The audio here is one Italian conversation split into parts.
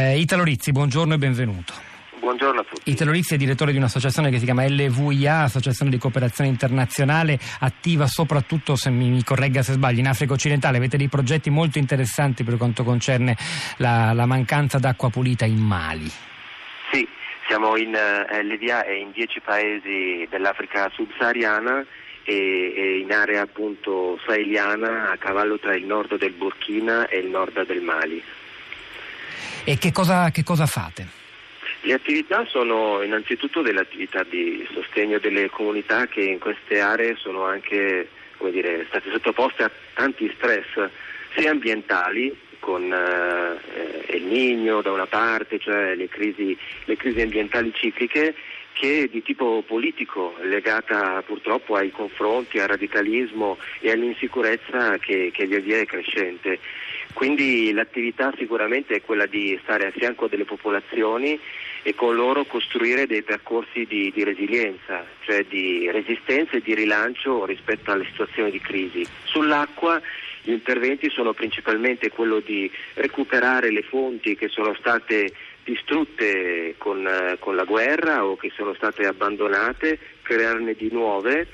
Eh, Italo Rizzi, buongiorno e benvenuto. Buongiorno a tutti. Italo Rizzi è direttore di un'associazione che si chiama LVIA, Associazione di Cooperazione Internazionale, attiva soprattutto, se mi, mi, corregga se sbaglio, in Africa occidentale. Avete dei progetti molto interessanti per quanto concerne la, la mancanza d'acqua pulita in Mali. Sì, siamo in uh, LVIA e in dieci paesi dell'Africa subsahariana e, e in area appunto saheliana a cavallo tra il nord del Burkina e il nord del Mali. E che cosa, che cosa fate? Le attività sono innanzitutto delle attività di sostegno delle comunità che in queste aree sono anche dire, state sottoposte a tanti stress sia ambientali con eh, il Nino da una parte, cioè le crisi, le crisi ambientali cicliche, che di tipo politico legata purtroppo ai confronti, al radicalismo e all'insicurezza che, che via via è crescente. Quindi l'attività sicuramente è quella di stare a fianco delle popolazioni e con loro costruire dei percorsi di, di resilienza, cioè di resistenza e di rilancio rispetto alle situazioni di crisi. Sull'acqua gli interventi sono principalmente quello di recuperare le fonti che sono state distrutte con, con la guerra o che sono state abbandonate, crearne di nuove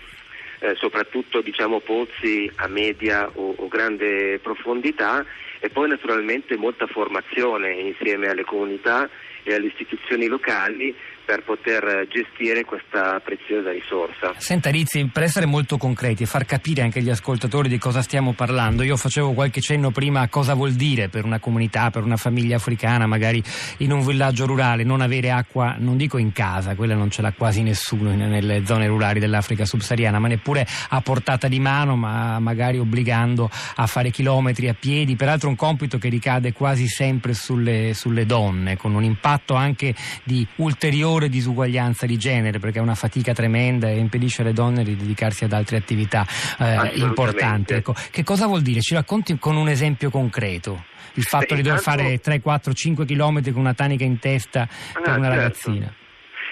eh, soprattutto diciamo, pozzi a media o, o, grande profondità e poi naturalmente molta formazione insieme alle comunità e alle istituzioni locali per poter gestire questa preziosa risorsa. Senta Rizzi, per essere molto concreti e far capire anche agli ascoltatori di cosa stiamo parlando, io facevo qualche cenno prima a cosa vuol dire per una comunità, per una famiglia africana, magari in un villaggio rurale, non avere acqua, non dico in casa, quella non ce l'ha quasi nessuno nelle zone rurali dell'Africa subsahariana, ma neppure a portata di mano, ma magari obbligando a fare chilometri a piedi, peraltro un compito che ricade quasi sempre sulle, sulle donne, con un impatto anche di ulteriore ulteriore disuguaglianza di genere perché è una fatica tremenda e impedisce alle donne di dedicarsi ad altre attività eh, importanti. Ecco, che cosa vuol dire? Ci racconti con un esempio concreto? Il fatto Beh, di dover intanto... fare 3, 4, 5 chilometri con una tanica in testa ah, per una certo. ragazzina.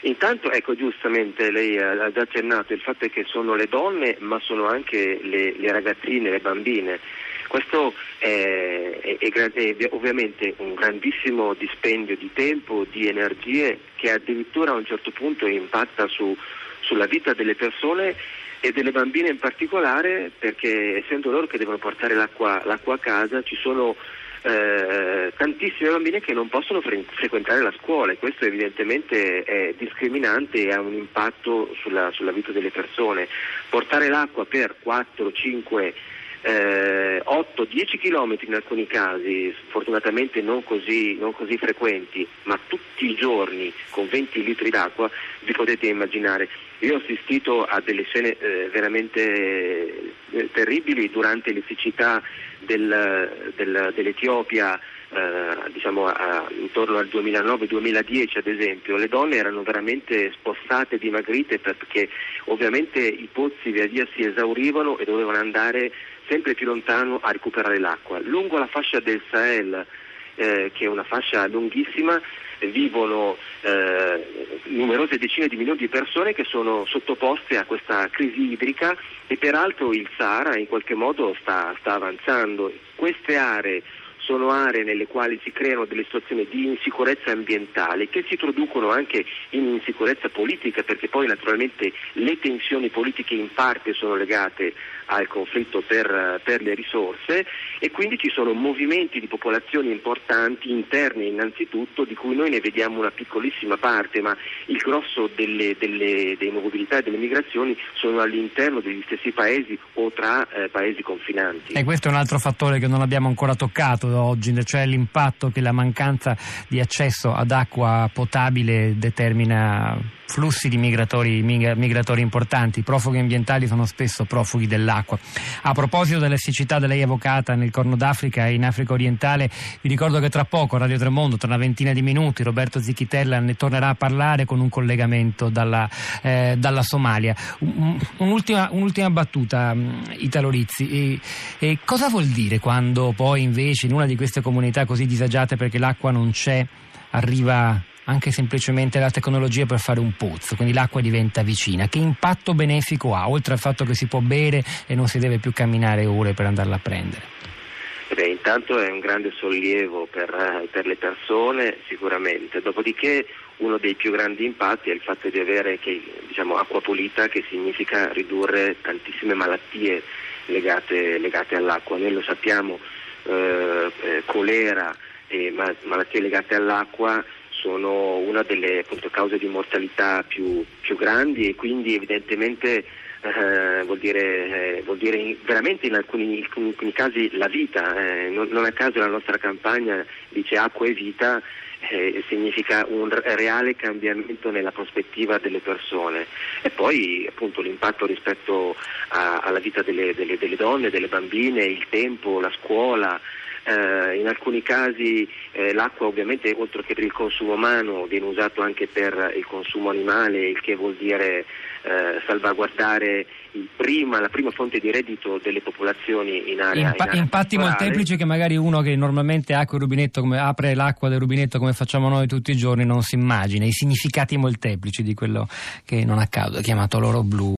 Intanto, ecco, giustamente lei ha già accennato, il fatto è che sono le donne, ma sono anche le, le ragazzine, le bambine. Questo è, è, è, è, ovviamente un grandissimo dispendio di tempo, di energie che addirittura a un certo punto impatta su, sulla vita delle persone e delle bambine in particolare perché essendo loro che devono portare l'acqua, l'acqua a casa ci sono eh, tantissime bambine che non possono fre- frequentare la scuola e questo evidentemente è discriminante e ha un impatto sulla, sulla vita delle persone. Portare l'acqua per 4-5 eh, 8-10 km in alcuni casi, fortunatamente non così, non così, frequenti, ma tutti i giorni con 20 litri d'acqua, vi potete immaginare. Io ho assistito a delle scene eh, veramente eh, terribili durante le siccità del, del, dell'Etiopia. Eh, diciamo a, intorno al 2009-2010 ad esempio, le donne erano veramente spostate, dimagrite perché ovviamente i pozzi via via si esaurivano e dovevano andare sempre più lontano a recuperare l'acqua. Lungo la fascia del Sahel, eh, che è una fascia lunghissima, vivono eh, numerose decine di milioni di persone che sono sottoposte a questa crisi idrica e peraltro il Sahara in qualche modo sta, sta avanzando. Queste aree sono aree nelle quali si creano delle situazioni di insicurezza ambientale che si traducono anche in insicurezza politica perché poi naturalmente le tensioni politiche in parte sono legate al conflitto per, per le risorse e quindi ci sono movimenti di popolazioni importanti interne innanzitutto di cui noi ne vediamo una piccolissima parte ma il grosso delle, delle, delle mobilità e delle migrazioni sono all'interno degli stessi paesi o tra eh, paesi confinanti. E questo è un altro fattore che non abbiamo ancora toccato oggi, cioè l'impatto che la mancanza di accesso ad acqua potabile determina flussi di migratori, migratori importanti. I profughi ambientali sono spesso profughi dell'acqua. A proposito delle siccità da lei evocata nel Corno d'Africa e in Africa orientale, vi ricordo che tra poco Radio Tremondo, tra una ventina di minuti, Roberto Zichitella ne tornerà a parlare con un collegamento dalla, eh, dalla Somalia. un'ultima, un'ultima, battuta, mm, Italo Rizzi. E, e cosa vuol dire quando poi invece in una di queste comunità così disagiate perché l'acqua non c'è arriva anche semplicemente la tecnologia per fare un pozzo, quindi l'acqua diventa vicina. Che impatto benefico ha, oltre al fatto che si può bere e non si deve più camminare ore per andarla a prendere? Beh, Intanto è un grande sollievo per, eh, per, le persone sicuramente, dopodiché uno dei più grandi impatti è il fatto di avere che, diciamo, acqua pulita che significa ridurre tantissime malattie legate, legate all'acqua. Noi lo sappiamo, colera e malattie legate all'acqua sono una delle appunto, cause di mortalità più, più grandi e quindi evidentemente eh, vuol, dire, eh, vuol, dire, veramente in alcuni, in alcuni casi la vita, eh, non, non, a caso la nostra campagna dice acqua e vita, eh, significa un reale cambiamento nella prospettiva delle persone e poi appunto l'impatto rispetto a, alla vita delle, delle, delle donne, delle bambine, il tempo, la scuola. Eh, in alcuni casi eh, l'acqua ovviamente oltre che per il consumo umano viene usato anche per il consumo animale, il che vuol dire eh, salvaguardare prima, la prima fonte di reddito delle popolazioni in area. Impa- in area impatti molteplici che magari uno che normalmente come, apre l'acqua del rubinetto come facciamo noi tutti i giorni non si immagina, i significati molteplici di quello che non a caso è chiamato l'oro blu.